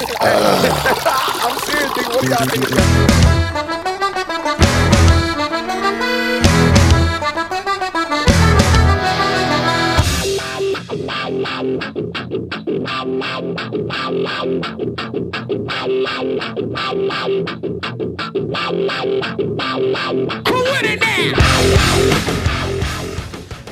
I'm serious, nigga. What do y'all think? that?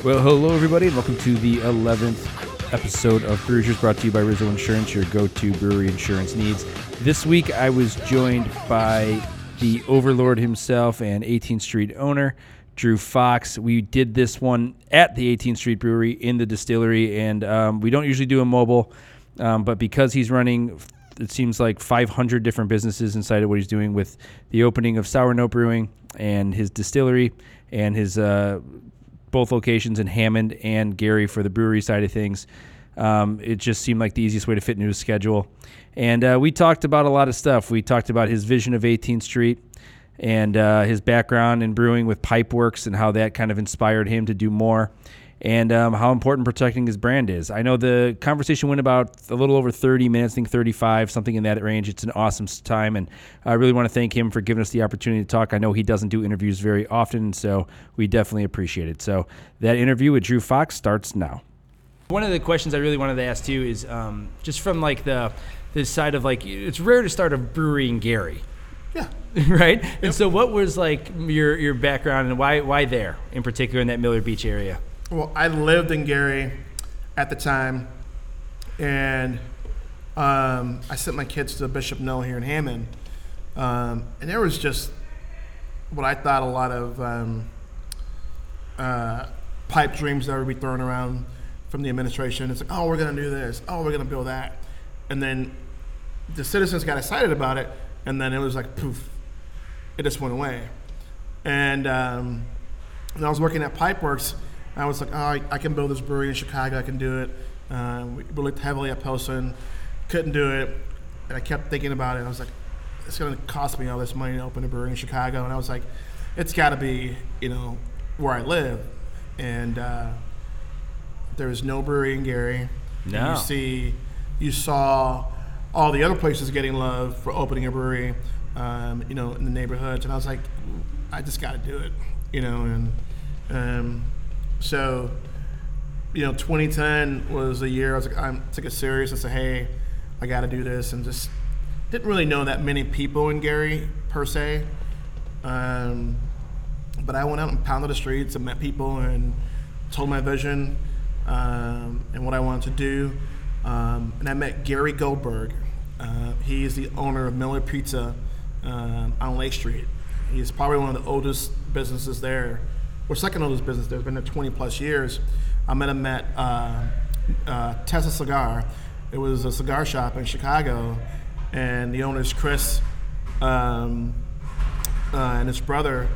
Well, hello everybody, and welcome to the 11th episode of Brewers brought to you by Rizzo Insurance, your go-to brewery insurance needs. This week, I was joined by the overlord himself and 18th Street owner, Drew Fox. We did this one at the 18th Street Brewery in the distillery, and um, we don't usually do a mobile, um, but because he's running, it seems like 500 different businesses inside of what he's doing with the opening of Sour Note Brewing and his distillery and his uh, both locations in Hammond and Gary for the brewery side of things. Um, it just seemed like the easiest way to fit into his schedule. And uh, we talked about a lot of stuff. We talked about his vision of 18th Street and uh, his background in brewing with Pipeworks and how that kind of inspired him to do more and um, how important protecting his brand is. I know the conversation went about a little over 30 minutes, I think 35, something in that range. It's an awesome time, and I really want to thank him for giving us the opportunity to talk. I know he doesn't do interviews very often, so we definitely appreciate it. So that interview with Drew Fox starts now. One of the questions I really wanted to ask too is um, just from like the the side of like it's rare to start a brewery in Gary, Yeah. right? And so, what was like your your background and why why there in particular in that Miller Beach area? Well, I lived in Gary at the time, and um, I sent my kids to Bishop Noll here in Hammond, um, and there was just what I thought a lot of um, uh, pipe dreams that would be thrown around from the administration. It's like, oh, we're going to do this. Oh, we're going to build that, and then the citizens got excited about it, and then it was like poof, it just went away, and. Um, and I was working at Pipeworks. I was like, oh, I, I can build this brewery in Chicago. I can do it. Uh, we we looked heavily at Pilsen, couldn't do it. And I kept thinking about it. I was like, it's going to cost me all this money to open a brewery in Chicago. And I was like, it's got to be, you know, where I live. And uh, there was no brewery in Gary. No. You see, you saw all the other places getting love for opening a brewery, um, you know, in the neighborhoods. And I was like, I just got to do it, you know. And um, so, you know, 2010 was a year I was like, I took it serious. I said, hey, I got to do this, and just didn't really know that many people in Gary per se. Um, but I went out and pounded the streets and met people and told my vision um, and what I wanted to do. Um, and I met Gary Goldberg. Uh, he is the owner of Miller Pizza um, on Lake Street. He's probably one of the oldest businesses there, or second oldest business There's Been there 20 plus years. I met him at uh, uh, Tessa Cigar. It was a cigar shop in Chicago, and the owner is Chris um, uh, and his brother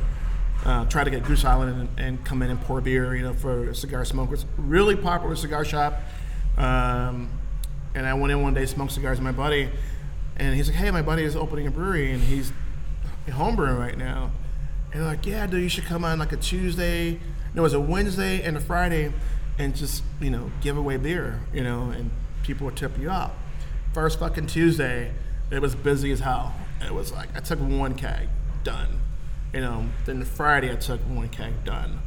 uh, tried to get Goose Island and, and come in and pour beer, you know, for cigar smokers. Really popular cigar shop. Um, and I went in one day, smoked cigars with my buddy, and he's like, "Hey, my buddy is opening a brewery, and he's homebrewing right now." And like, "Yeah, dude, you should come on like a Tuesday. No, it was a Wednesday and a Friday, and just you know give away beer, you know, and people would tip you up." First fucking Tuesday, it was busy as hell. It was like I took one keg, done. You know, then the Friday I took one keg, done.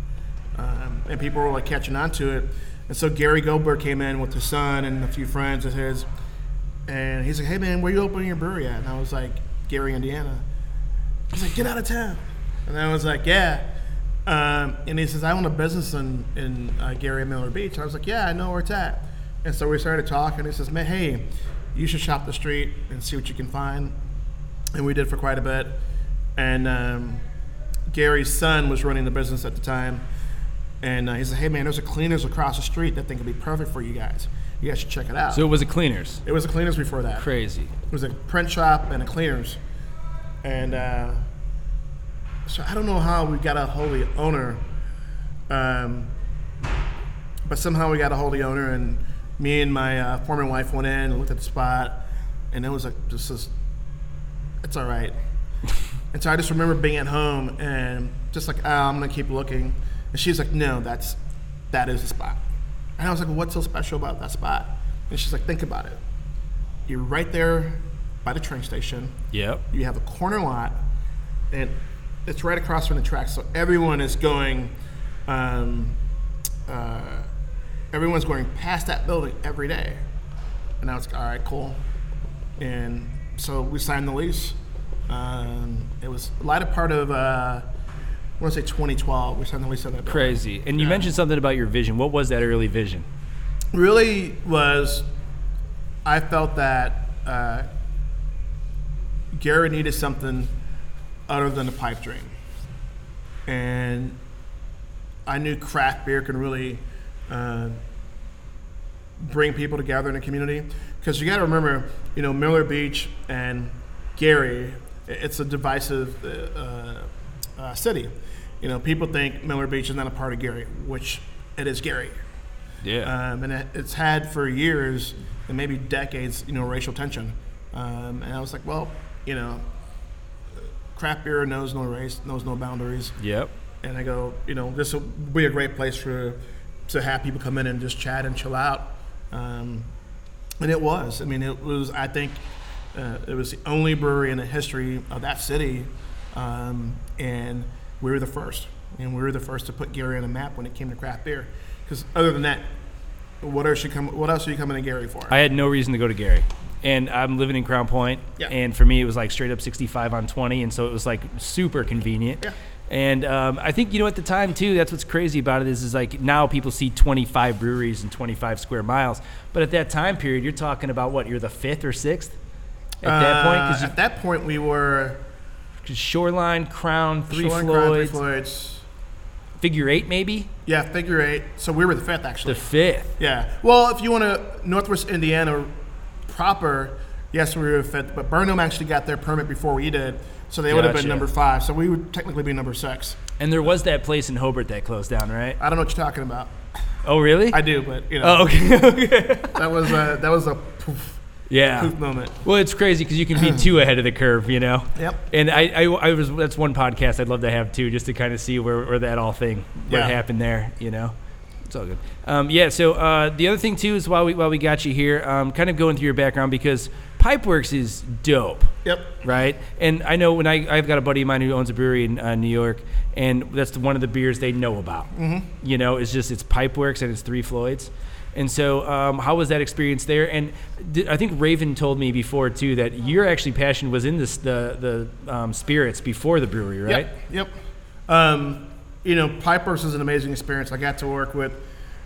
Um, and people were like catching on to it. And so Gary Goldberg came in with his son and a few friends of his, and he's like, "Hey man, where you opening your brewery at?" And I was like, "Gary, Indiana." He's like, "Get out of town," and I was like, "Yeah." Um, and he says, "I own a business in in uh, Gary Miller Beach." I was like, "Yeah, I know where it's at." And so we started talking. He says, "Man, hey, you should shop the street and see what you can find." And we did for quite a bit. And um, Gary's son was running the business at the time. And uh, he said, "Hey man, there's a cleaners across the street that think would be perfect for you guys. You guys should check it out." So it was a cleaners. it was a cleaners before that. Crazy. It was a print shop and a cleaners. And uh, so I don't know how we got a holy owner, um, but somehow we got a holy owner, and me and my uh, former wife went in and looked at the spot, and it was like just this. It's all right. and so I just remember being at home and just like, oh, I'm gonna keep looking, and she's like, no, that's that is the spot. And I was like, what's so special about that spot? And she's like, think about it you're right there by the train station. Yep. You have a corner lot, and it's right across from the tracks. So everyone is going, um, uh, everyone's going past that building every day. And I was all right, cool. And so we signed the lease. Um, it was a latter part of, uh, I want to say 2012. We signed the lease on that. building. Crazy. And you Yeah. mentioned something about your vision. What was that early vision? really was I felt that uh, Gary needed something other than a pipe dream. And I knew craft beer can really uh, bring people together in a community. Because you got to remember, you know, Miller Beach and Gary, it's a divisive uh, uh, city. You know, people think Miller Beach is not a part of Gary, which it is Gary Yeah. um, and it, it's had for years and maybe decades, you know, racial tension. Um, and I was like, well, you know, craft beer knows no race, knows no boundaries. yep. And I go, you know, this will be a great place for to have people come in and just chat and chill out. Um, and it was. I mean, it was. I think uh, it was the only brewery in the history of that city, um, and we were the first. And we were the first to put Gary on the map when it came to craft beer. Because other than that, what else you come? What else are you coming to Gary for? I had no reason to go to Gary. And I'm living in Crown Point, Yeah. and for me it was like straight up 65 on 20, and so it was like super convenient. Yeah. And um, I think you know at the time too, that's what's crazy about it is is like now people see 25 breweries and 25 square miles, but at that time period you're talking about what you're the fifth or sixth at that point Uh, because at that point, we were Shoreline, Crown, Three Shoreline Crown, Three Floyds, Floyds. Figure Eight maybe Yeah, figure eight. So we were the fifth actually. the fifth. Yeah. Well, if you want to Northwest Indiana proper, yes, we were fifth, but Burn 'Em actually got their permit before we did, so they would have been number five. So we would technically be number six. And there was that place in Hobart that closed down, right? I don't know what you're talking about. Oh really? I do, but you know, oh okay. okay. that was a, that was a poof, yeah. moment. Well, it's crazy because you can be too ahead of the curve, you know. Yep. And I, I, I was that's one podcast I'd love to have too, just to kind of see where, where that all thing what Yeah. happened there, you know. It's all good. Um, yeah. So uh, the other thing too is while we while we got you here, um, kind of going through your background because Pipeworks is dope, Yep. right? And I know when I I've got a buddy of mine who owns a brewery in uh, New York, and that's the, one of the beers they know about. Mm-hmm. You know, it's just it's Pipeworks and it's Three Floyds. And so, um, how was that experience there? And I think Raven told me before too that your actually passion was in this the the um, spirits before the brewery, right? Yep. Yep. Um, you know, Pipers is an amazing experience. I got to work with,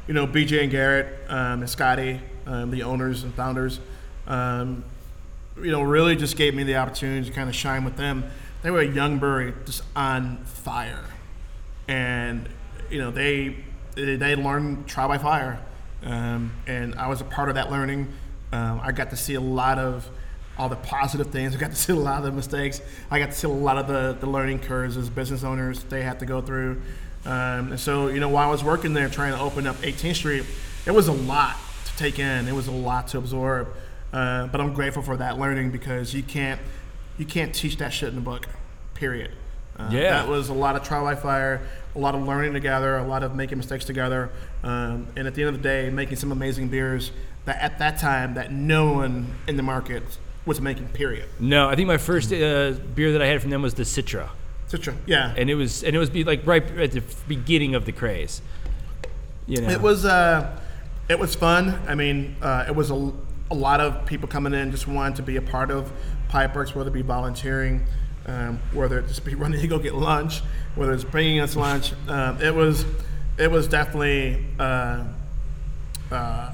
you know, Beejay and Gerrit um, and Scotty, um, the owners and founders. Um, you know, really just gave me the opportunity to kind of shine with them. They were a young brewery, just on fire, and you know they they learned trial by fire, um, and I was a part of that learning. Um, I got to see a lot of all the positive things. I got to see a lot of the mistakes. I got to see a lot of the, the learning curves as business owners they had to go through. Um, and so, you know, while I was working there trying to open up 18th Street, it was a lot to take in. It was a lot to absorb. Uh, but I'm grateful for that learning because you can't you can't teach that shit in a book. Period. Uh, Yeah. That was a lot of trial by fire, a lot of learning together, a lot of making mistakes together, um, and at the end of the day, making some amazing beers that at that time that no one in the market was making. Period. No, I think my first uh, beer that I had from them was the Citra, Citra. Yeah. and it was and it was be like right at the beginning of the craze. You know, It was uh, it was fun. I mean, uh, it was a, a lot of people coming in just wanting to be a part of Pipeworks, whether it be volunteering, um, whether it just be running to go get lunch, whether it's bringing us lunch. Um, it was it was definitely uh, uh,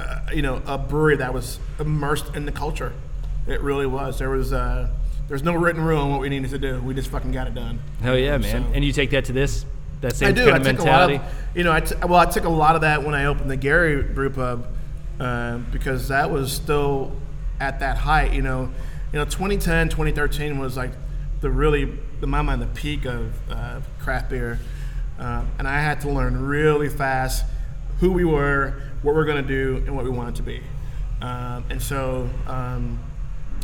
uh, you know a brewery that was immersed in the culture. It really was. There was uh, there's no written rule on what we needed to do. We just fucking got it done. hell yeah, man! So- And you take that to this that same I do. kind I of took mentality. a lot of, you know, I t- well, I took a lot of that when I opened the Gary Brew Pub uh, because that was still at that height. You know, you know, 2010, 2013 was like the really, in my mind, the peak of uh, craft beer, um, and I had to learn really fast who we were, what we're going to do, and what we wanted to be. Um, and so um,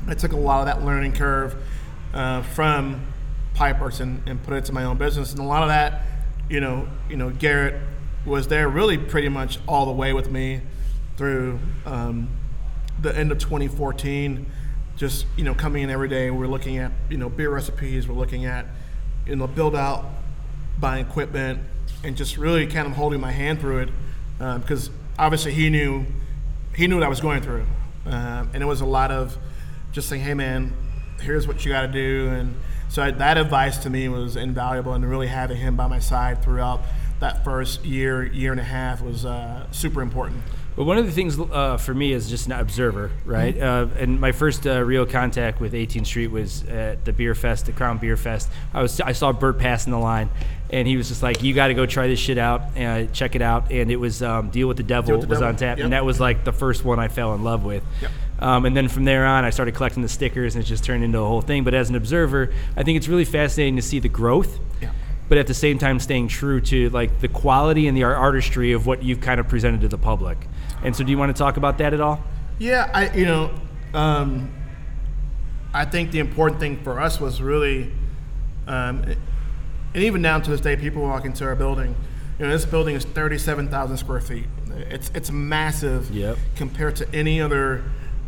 I took a lot of that learning curve uh, from Pipers and, and put it to my own business. And a lot of that, you know, you know, Gerrit was there really pretty much all the way with me through um, the end of 2014, just you know coming in every day, we're looking at you know beer recipes, we're looking at you know build out, buying equipment, and just really kind of holding my hand through it because obviously he knew he knew what I was going through, um, and it was a lot of just saying, hey man, here's what you got to do, and so I, that advice to me was invaluable, and really having him by my side throughout that first year, year and a half was uh, super important. Well, one of the things uh, for me is just an observer, right? Mm-hmm. Uh, and my first uh, real contact with 18th Street was at the beer fest, the Crown Beer Fest. I was I saw Bert passing the line, and he was just like, "You got to go try this shit out, and check it out." And it was um, Deal with the Devil with the was Devil, on tap, yep. and that was like the first one I fell in love with. Yep. Um, and then from there on, I started collecting the stickers, and it just turned into a whole thing. But as an observer, I think it's really fascinating to see the growth Yeah. but at the same time staying true to like the quality and the artistry of what you've kind of presented to the public. And so, do you want to talk about that at all? Yeah, I you know, um, I think the important thing for us was really, um, and even down to this day, people walk into our building. You know, this building is thirty-seven thousand square feet. It's it's massive Yep. compared to any other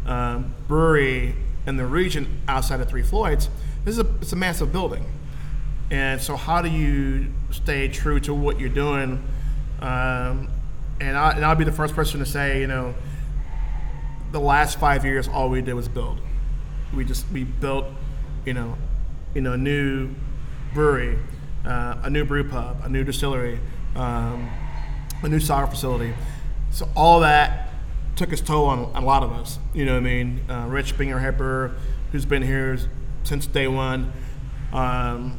um, brewery in the region outside of Three Floyds. This is a it's a massive building, and so how do you stay true to what you're doing? Um, and, I, and I'll be the first person to say, you know, the last five years, all we did was build. We just we built, you know, you know, a new brewery, uh, a new brew pub, a new distillery, um, a new cider facility. So all that took its toll on a lot of us. You know what I mean? Uh, Rich head brewer, who's been here since day one. Um,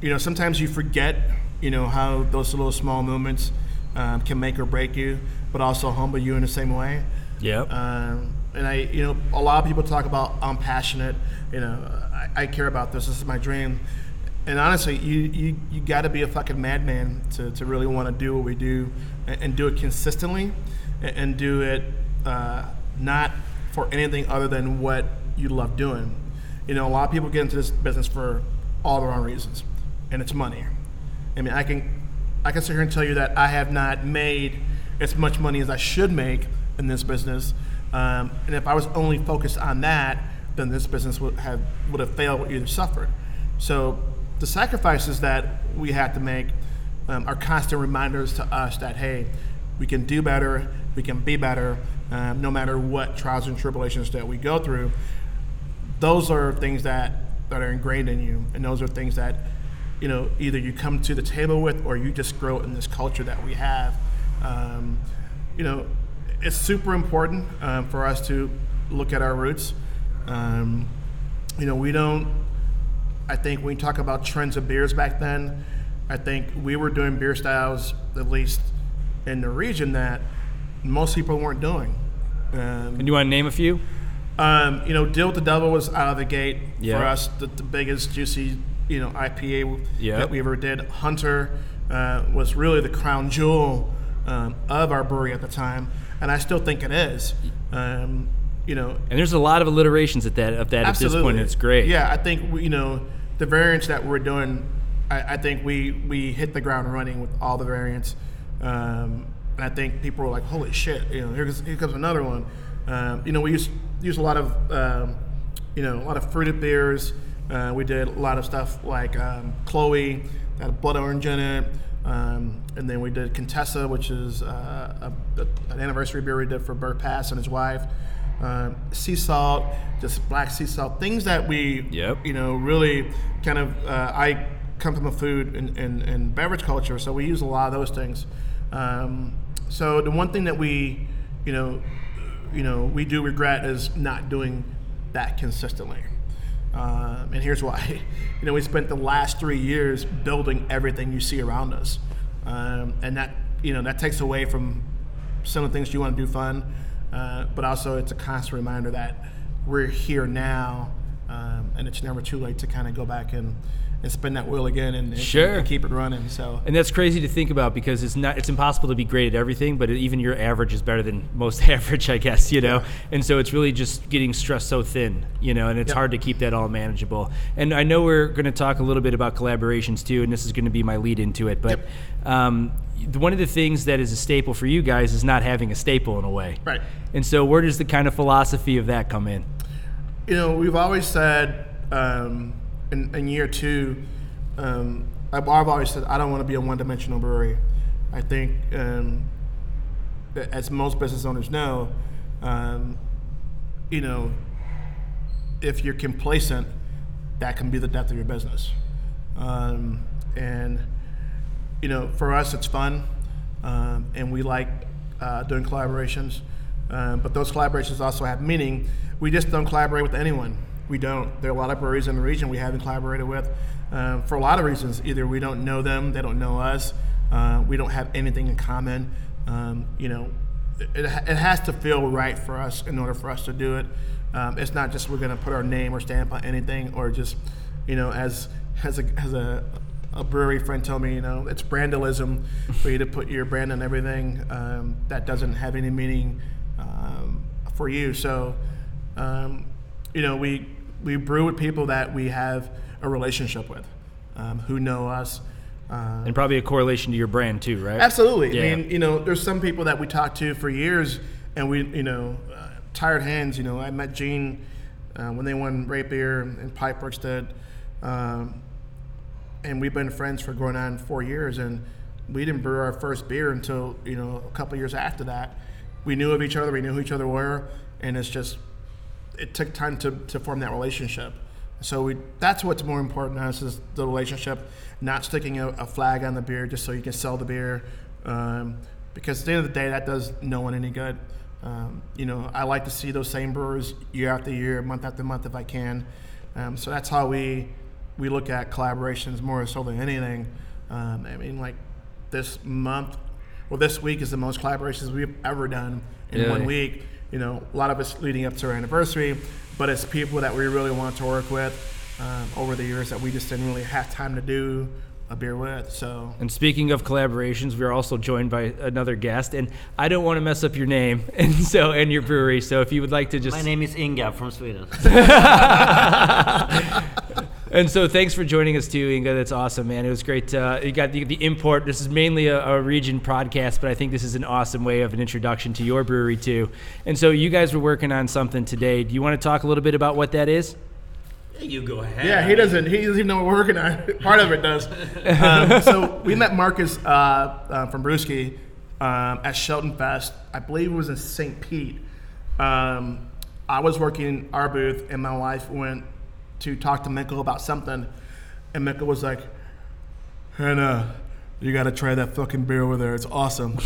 you know, sometimes you forget, you know, how those little small moments um, can make or break you, but also humble you in the same way. Yep. Um, and I, you know, a lot of people talk about I'm passionate. You know, I, I care about this. This is my dream. And honestly, you you, you got to be a fucking madman to, to really want to do what we do and, and do it consistently and, and do it uh, not for anything other than what you love doing. You know, a lot of people get into this business for all the wrong reasons, and it's money. I mean, I can I can sit here and tell you that I have not made as much money as I should make in this business. Um, and if I was only focused on that, then this business would have would have failed or either suffered. So the sacrifices that we have to make um, are constant reminders to us that hey, we can do better, we can be better, um, no matter what trials and tribulations that we go through. Those are things that that are ingrained in you, and those are things that you know either you come to the table with or you just grow in this culture that we have. Um, you know, it's super important um, for us to look at our roots. Um, you know, we don't. I think when we talk about trends of beers back then, I think we were doing beer styles, at least in the region, that most people weren't doing. Um, and you want to name a few? um, you know, Deal with the Devil was out of the gate Yeah. for us, the, the biggest juicy, you know, IPA Yeah. that we ever did. Hunter uh, was really the crown jewel um, of our brewery at the time, and I still think it is. Um, you know, And there's a lot of alliterations at that of that at this point. It's great. yeah, I think we, you know the variants that we're doing. I, I think we we hit the ground running with all the variants, um, and I think people were like, "Holy shit!" You know, here comes, here comes another one. Um, you know, we use use a lot of um, you know a lot of fruited beers. Uh, we did a lot of stuff like um, Chloe, that had blood orange in it. Um, and then we did Contessa, which is uh, a, a, an anniversary beer we did for Bert Pass and his wife. Um, sea salt, just black sea salt, things that we, Yep. you know, really kind of. Uh, I come from a food and, and, and beverage culture, so we use a lot of those things. Um, so the one thing that we, you know, you know, we do regret is not doing that consistently. Um, and here's why. You know, we spent the last three years building everything you see around us, um, and that you know that takes away from some of the things you want to do fun, uh, but also it's a constant reminder that we're here now, um, and it's never too late to kind of go back and and spin that wheel again and, and- Sure. keep it running. So And that's crazy to think about because it's not it's impossible to be great at everything, but even your average is better than most average, I guess, you know. And so it's really just getting stressed so thin, you know, and it's Yep. hard to keep that all manageable. And I know we're going to talk a little bit about collaborations too, and this is going to be my lead into it. But um, one of the things that is a staple for you guys is not having a staple in a way. Right. And so where does the kind of philosophy of that come in? you know, we've always said um, in, in year two, um, I've, always said I don't want to be a one-dimensional brewery. I think, um, as most business owners know, um, you know, if you're complacent, that can be the death of your business. Um, and you know, for us, it's fun, um, and we like uh, doing collaborations. Um, but those collaborations also have meaning. We just don't collaborate with anyone. We don't. There are a lot of breweries in the region we haven't collaborated with um, for a lot of reasons. Either we don't know them, they don't know us, uh, we don't have anything in common. Um, you know, it, it has to feel right for us in order for us to do it. Um, it's not just we're going to put our name or stamp on anything, or just, you know, as as a as a a brewery friend told me, you know, it's brandalism for you to put your brand on everything um, that doesn't have any meaning um, for you. So, um, you know, we we brew with people that we have a relationship with, um, who know us. Uh, And probably a correlation to your brand too, right? Absolutely. Yeah. I mean, you know, there's some people that we talked to for years, and we, you know, uh, tired hands. You know, I met Jean uh, when they won RateBeer and Pipeworks did, um, and we've been friends for going on four years, and we didn't brew our first beer until you know a couple years after that. We knew of each other. We knew who each other were, and it's just it took time to, to form that relationship. So we that's what's more important to us is the relationship, not sticking a, a flag on the beer just so you can sell the beer. Um, because at the end of the day, that does no one any good. Um, you know, I like to see those same brewers year after year, month after month, if I can. Um, so that's how we we look at collaborations more so than anything. Um, I mean, like this month, well, this week is the most collaborations we've ever done in Yeah. one week. You know, a lot of us leading up to our anniversary, but it's people that we really want to work with um, over the years that we just didn't really have time to do a beer with. So And speaking of collaborations, we are also joined by another guest, and I don't want to mess up your name, and so and your brewery. So if you would like to just My name is Inga from Sweden. and so thanks for joining us too, Inga. That's awesome, man. It was great. Uh, you got the, the import. This is mainly a, a region podcast, but I think this is an awesome way of an introduction to your brewery too. And so you guys were working on something today. Do you want to talk a little bit about what that is? Yeah, you go ahead. Yeah, he doesn't. He doesn't even know what we're working on. Part of it does. Um, so we met Marcus uh, uh, from Brewski um, at Shelton Fest. I believe it was in St. Pete. Um, I was working our booth, and my wife went to talk to Mikkel about something, and Mikkel was like, "Hannah, you got to try that fucking beer over there. It's awesome."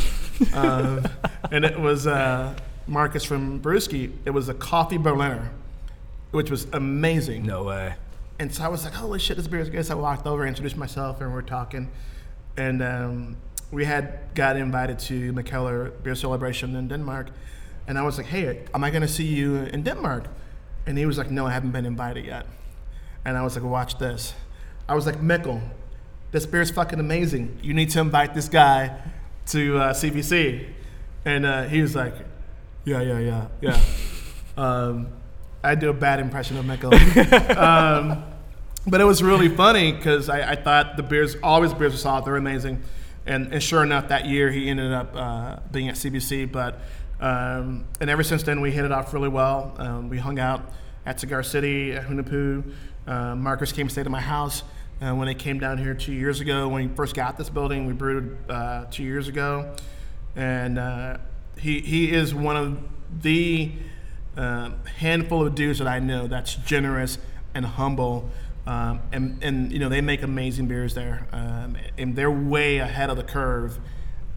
um, and it was uh, Marcus from Brewski. It was a coffee Berliner, which was amazing. No way. And so I was like, holy shit, this beer is good. So I walked over, introduced myself, and we are talking. And um, we had got invited to Mikkeller Beer Celebration in Denmark. And I was like, hey, am I going to see you in Denmark? And he was like, no, I haven't been invited yet. And I was like, watch this. I was like, Mikkel, this beer is fucking amazing. You need to invite this guy to uh, CBC. And uh, he was like, yeah, yeah, yeah, yeah. um, I do a bad impression of Mikkel. um, but it was really funny because I, I thought the beers, all his beers were solid. they're amazing. And, and sure enough, that year he ended up uh, being at CBC. But um, and ever since then, we hit it off really well. Um, we hung out at Cigar City, at Hunahpu. Uh, Marcus came and stayed at my house uh, when he came down here two years ago. When he first got this building, we brewed uh, two years ago, and uh, he he is one of the uh, handful of dudes that I know that's generous and humble. Um, and, and you know they make amazing beers there, um, and they're way ahead of the curve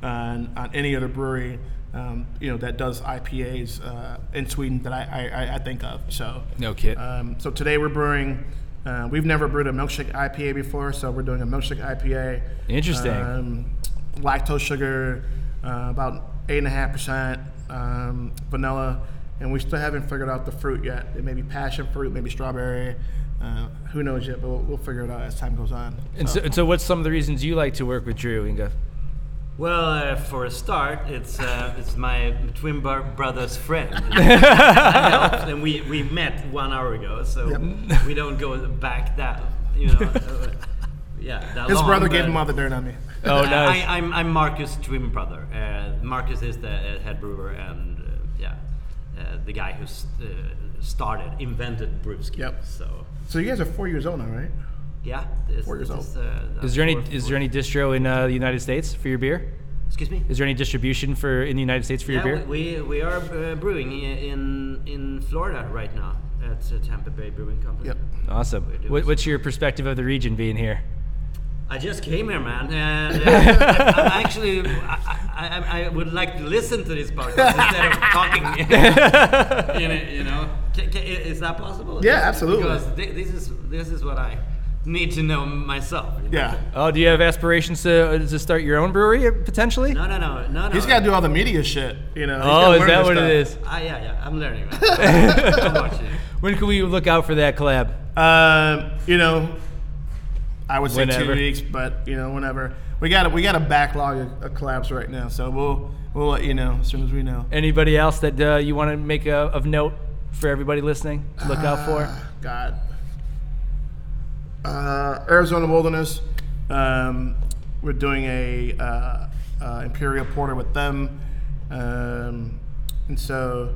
on, on any other brewery, um, you know that does IPAs uh, in Sweden that I, I, I think of. So No kid. um, so today we're brewing. Uh, we've never brewed a milkshake IPA before, so we're doing a milkshake IPA. Interesting. Um, lactose sugar, uh, about eight and a half percent, um, vanilla, and we still haven't figured out the fruit yet. It may be passion fruit, maybe strawberry. Uh, who knows yet? But we'll, we'll figure it out as time goes on. And so, and so, what's some of the reasons you like to work with Drew, Inga? Well, uh, for a start, it's uh, it's my twin bro- brother's friend, and we, we met one hour ago, so we don't go back that you know. Uh, yeah, that His long, brother gave him all the dirt on me. Oh, Uh, nice. I, I'm, I'm Marcus' twin brother. Uh, Marcus is the uh, head brewer and uh, yeah, uh, the guy who s- uh, started, invented brewski. Yep. So So you guys are four years old now, right? Yeah, this, Four years this old. uh, Is there any fourth- is there any distro in uh, the United States for your beer? Excuse me. Is there any distribution for in the United States for your Yeah, beer? we, we are uh, brewing i- in in Florida right now at uh, Tampa Bay Brewing Company. Yep. Awesome. We do. What, what's your perspective of the region being here? I just came here, man, and uh, I'm actually I, I, I would like to listen to this podcast instead of talking. you know, you know. Ca- ca- is that possible? Yeah, absolutely. Because thi- this is this is what I need to know myself. you know? Yeah. Oh, do you have aspirations to to start your own brewery uh, potentially? No, no, no, no, no. He's got to do all the media shit, you know. He's Oh, gotta is learn that this what it stuff. is? Ah, yeah, yeah. I'm learning. Man. I'm watching. When can we look out for that collab? Um, you know, I would say Whenever. two weeks, but you know, whenever we got a, we got a backlog of, of collabs right now, so we'll we'll let you know as soon as we know. Anybody else that uh, you want to make a, of note for everybody listening? to Look out for. God. Uh, Arizona Wilderness. Um, we're doing a uh, uh, Imperial Porter with them, um, and so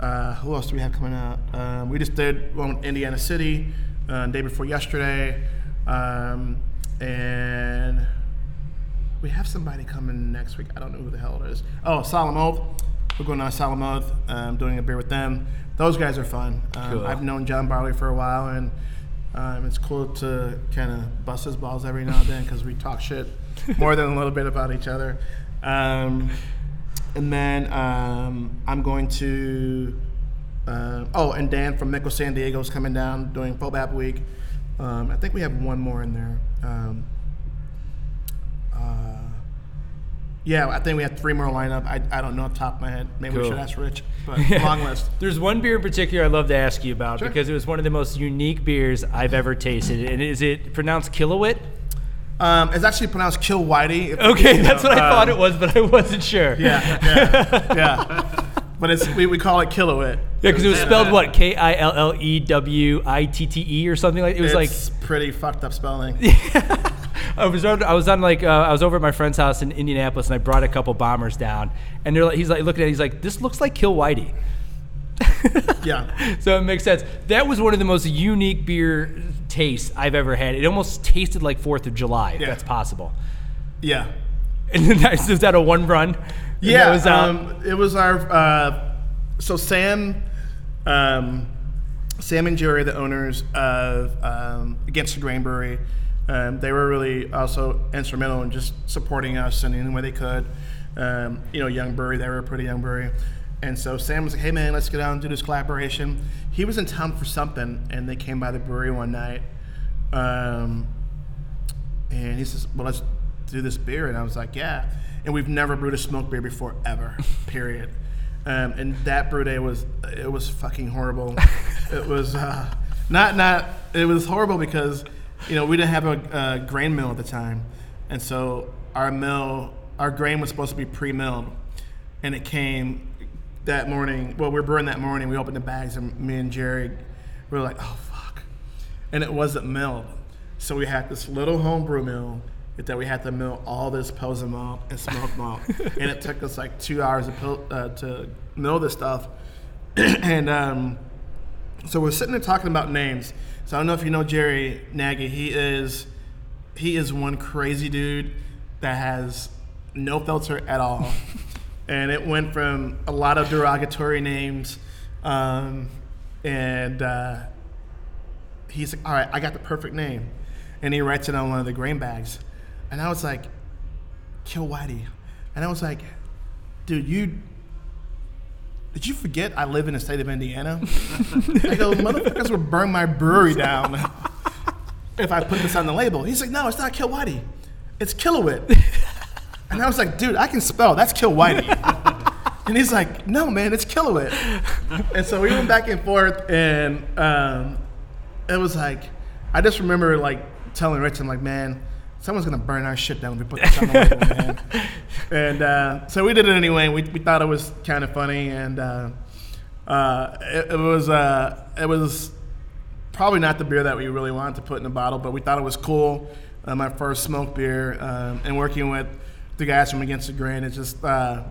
uh, who else do we have coming out? Um, we just did one with Indiana City uh, day before yesterday, um, and we have somebody coming next week. I don't know who the hell it is. Oh, Solemn Oath. We're going on Solemn Oath, um, doing a beer with them. Those guys are fun. Um, Cool. I've known John Barley for a while, and um, it's cool to kind of bust his balls every now and then because we talk shit more than a little bit about each other. Um, and then um, I'm going to. Uh, oh, and Dan from Mikkeller San Diego is coming down doing FoBAB Week. Um, I think we have one more in there. Um, uh, yeah, I think we have three more lineup. I, I don't know off the top of my head. Maybe we Cool. should ask Rich, but long list. There's one beer in particular I'd love to ask you about Sure. because it was one of the most unique beers I've ever tasted. And is it pronounced Kilowit? Um, it's actually pronounced Kill Whitey. if- Okay, you that's what I um, thought it was, but I wasn't sure. Yeah, yeah, yeah. But it's we, we call it Kilowit. Yeah, because it was spelled what? K I L L E W I T T E or something like. It was like it's pretty fucked up spelling. I was on, I was on like uh, I was over at my friend's house in Indianapolis and I brought a couple bombers down and they're like he's like looking at it, he's like this looks like Kill Whitey. Yeah. So it makes sense. That was one of the most unique beer tastes I've ever had. It almost tasted like Fourth of July, if Yeah. that's possible. Yeah. And then that, was that a one run? Yeah, was out. um, it was our. Uh, so Sam, um, Sam and Jerry, are the owners of um, Against the Grain Brewery, um, they were really also instrumental in just supporting us in any way they could. Um, you know, young brewery, they were a pretty young brewery, and so Sam was like, "Hey man, let's get out and do this collaboration." He was in town for something, and they came by the brewery one night. Um, and he says, "Well, let's do this beer." And I was like, "Yeah." And we've never brewed a smoked beer before, ever. Period. Um, and that brew day was it was fucking horrible. it was uh, not not it was horrible because you know we didn't have a, a grain mill at the time, and so our mill our grain was supposed to be pre-milled, and it came that morning. Well, we were brewing that morning. We opened the bags, and me and Jerry we were like, "Oh fuck." and it wasn't milled. So we had this little homebrew mill that we had to mill all this Pilsen malt and smoked malt, and it took us like two hours to, pil- uh, to mill this stuff. and um, so we're sitting there talking about names. So I don't know if you know Jerry Gnagy. He is he is one crazy dude that has no filter at all. and it went from a lot of derogatory names, um, and. Uh, he's like, all right, I got the perfect name. And he writes it on one of the grain bags. And I was like, Kill Whitey. And I was like, dude, you did you forget I live in the state of Indiana? I go, motherfuckers would burn my brewery down if I put this on the label. He's like, no, it's not Whitey. It's Kilowit. And I was like, dude, I can spell. That's Whitey. And he's like, no, man, it's Kilowit. and so we went back and forth, and um, it was like, I just remember like telling Rich, I'm like, man, someone's gonna burn our shit down if we put this on the label, man. And uh, so we did it anyway. We, we thought it was kind of funny, and uh, uh, it, it was uh, it was probably not the beer that we really wanted to put in the bottle, but we thought it was cool. Uh, my first smoke beer, um, and working with the guys from Against the Grain, it's just uh,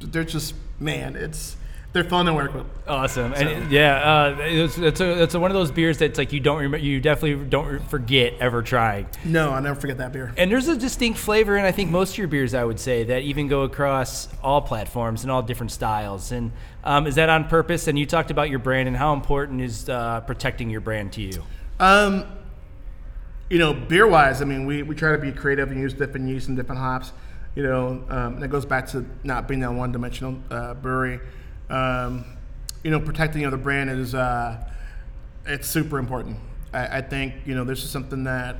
they're just man, it's they're fun to work with. Awesome, and yeah, uh, it's it's, a, it's a, one of those beers that's like you don't remember, you definitely don't forget ever trying. No, I'll never forget that beer. And there's a distinct flavor, and I think most of your beers, I would say, that even go across all platforms and all different styles. And um, is that on purpose? And you talked about your brand and how important is uh, protecting your brand to you? Um, you know, beer wise, I mean, we, we try to be creative and use different yeasts and different hops. You know, um, and it goes back to not being that one dimensional uh, brewery. Um, you know, protecting the other brand is uh, it's super important. I, I, think you know this is something that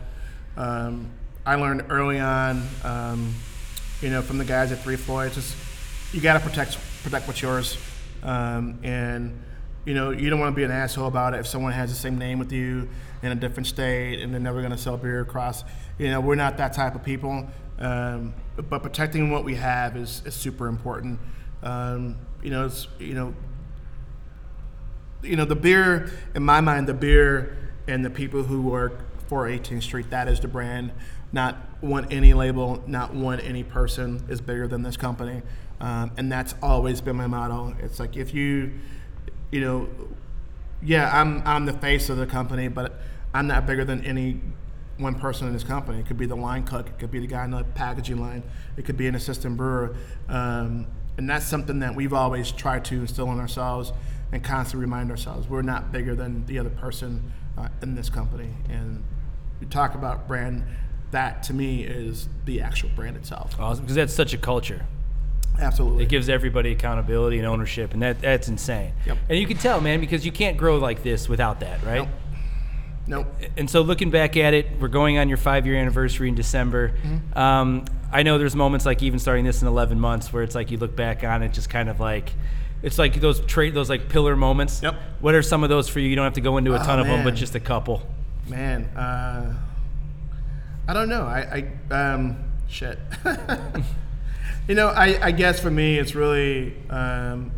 um, I learned early on. Um, you know, from the guys at Three Floyd, just you got to protect protect what's yours, um, and you know you don't want to be an asshole about it if someone has the same name with you in a different state and they're never going to sell beer across. You know, we're not that type of people. Um, but protecting what we have is, is super important. Um, you know, you know, you know, the beer, in my mind, the beer and the people who work for 18th Street, that is the brand. Not one any label, not one any person is bigger than this company. Um, and that's always been my motto. It's like if you, you know, yeah, I'm I'm the face of the company, but I'm not bigger than any one person in this company. It could be the line cook, it could be the guy in the packaging line, it could be an assistant brewer. Um, and that's something that we've always tried to instill in ourselves and constantly remind ourselves we're not bigger than the other person uh, in this company. And we talk about brand, that to me is the actual brand itself. Awesome, because that's such a culture. Absolutely. It gives everybody accountability and ownership, and that that's insane. Yep. And you can tell, man, because you can't grow like this without that, right? Nope. Nope. And so, looking back at it, we're going on your five-year anniversary in December. Mm-hmm. Um, I know there's moments like even starting this in 11 months where it's like you look back on it, just kind of like it's like those trait, those like pillar moments. Yep. What are some of those for you? You don't have to go into a Oh, ton of them, but just a couple. Man, uh, I don't know. I, I um, shit. you know, I, I guess for me, it's really um,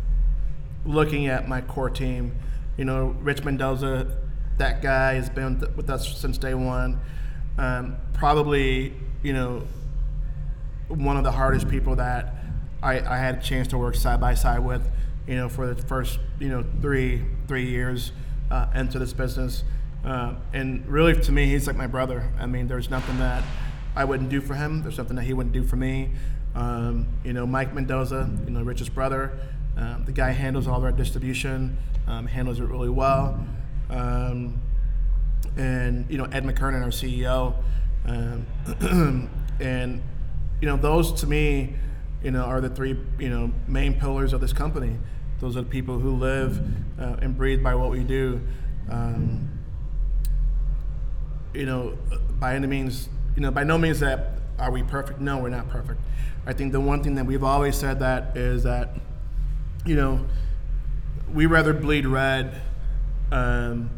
looking at my core team. You know, Rich Mendoza, that guy has been with us since day one. Um, probably, you know, one of the hardest people that I, I had a chance to work side by side with, you know, for the first, you know, three three years uh, into this business. Uh, and really, to me, he's like my brother. I mean, there's nothing that I wouldn't do for him. There's nothing that he wouldn't do for me. Um, you know, Mike Mendoza, you know, Rich's brother. Um, the guy handles all of our distribution, um, handles it really well. Um, and you know Ed McKernan, our CEO, um, and you know those to me, you know, are the three you know main pillars of this company. Those are the people who live uh, and breathe by what we do. Um, you know, by any means, you know, by no means that are we perfect. No, we're not perfect. I think the one thing that we've always said that is that, you know, we rather bleed red um,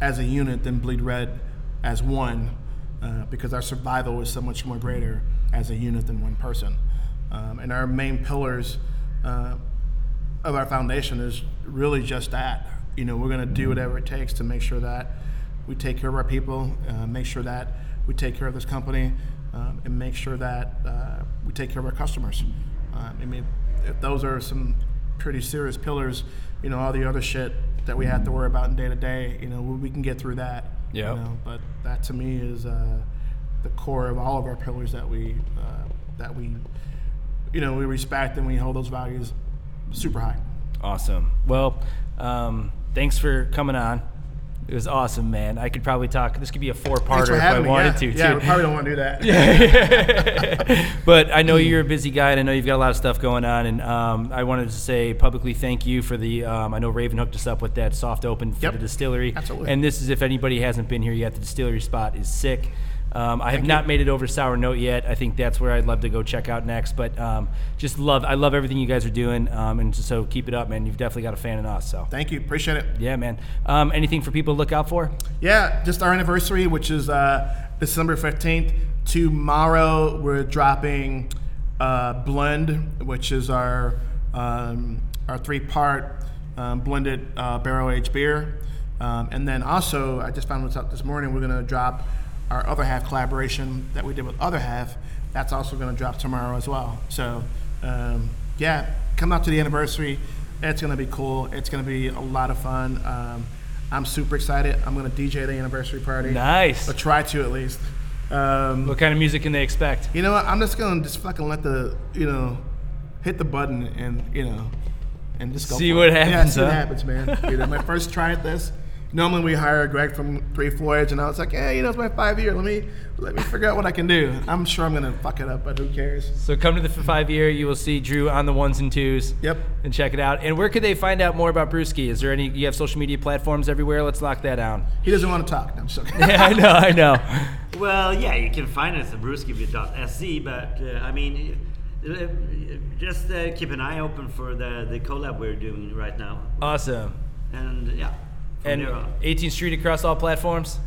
as a unit than bleed red as one, uh, because our survival is so much more greater as a unit than one person. Um, and our main pillars uh, of our foundation is really just that. You know, we're going to do whatever it takes to make sure that we take care of our people, uh, make sure that we take care of this company, um, and make sure that uh, we take care of our customers. Um, I mean, if those are some pretty serious pillars, you know, all the other shit that we have to worry about in day to day, you know, we, we can get through that. Yep. You know, but that to me is uh, the core of all of our pillars that we uh, that we, you know, we respect and we hold those values super high. Awesome. Well, um, thanks for coming on. It was awesome, man. I could probably talk. This could be a four-parter if I wanted yeah. to, Yeah, too. we probably don't want to do that. but I know you're a busy guy, and I know you've got a lot of stuff going on. And um, I wanted to say publicly thank you for the. Um, I know Raven hooked us up with that soft open for Yep. the distillery. Absolutely. And this is if anybody hasn't been here yet, the distillery spot is sick. Um, I have not made it over to Sour Note yet. I think that's where I'd love to go check out next. But um, just love, I love everything you guys are doing, um, and so keep it up, man. You've definitely got a fan in us. So Thank you. Appreciate it. yeah, man. Um, anything for people to look out for? Yeah, just our anniversary, which is uh, December 15th. Tomorrow, we're dropping uh, Blend, which is our um, our three part um, blended uh, barrel aged beer. Um, and then also, I just found this out this morning, we're going to drop our other half collaboration that we did with other half. That's also going to drop tomorrow as well. So, um, yeah, come out to the anniversary. It's going to be cool. It's going to be a lot of fun. Um, I'm super excited. I'm going to DJ the anniversary party. Nice. Or try to at least. Um, What kind of music can they expect? you know what? I'm just going to just fucking let the, you know, hit the button and, you know, and just go See what it. Yeah, happens, see what happens, man. you know, my first try at this. Normally we hire Greg from Three Floyds, and I was like, hey, you know, it's my five year. Let me let me figure out what I can do. I'm sure I'm gonna fuck it up, but who cares? So come to the five year. You will see Drew on the ones and twos. Yep. And check it out. And where could they find out more about Brewski? Is there any? You have social media platforms everywhere. Let's lock that down. He doesn't want to talk. No, I'm just joking. Yeah, I know. I know. Well, yeah, you can find us at brewski.se, but uh, I mean, uh, just uh, keep an eye open for the, the collab we're doing right now. Awesome. And yeah, from And 18th Street across all platforms.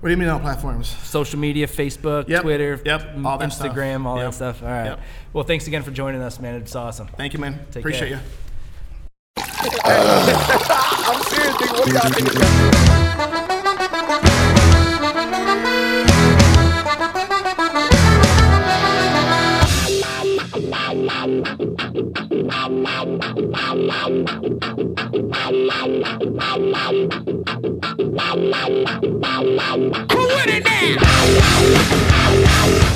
What do you mean on platforms? social media, Facebook, Yep, Twitter, yep, all that stuff. Instagram, all that stuff. All right. yep. Well, thanks again for joining us, man. It's awesome. Thank you, man. Take Appreciate care. you. I'm serious, nigga. What do y'all think of that? Who with it now?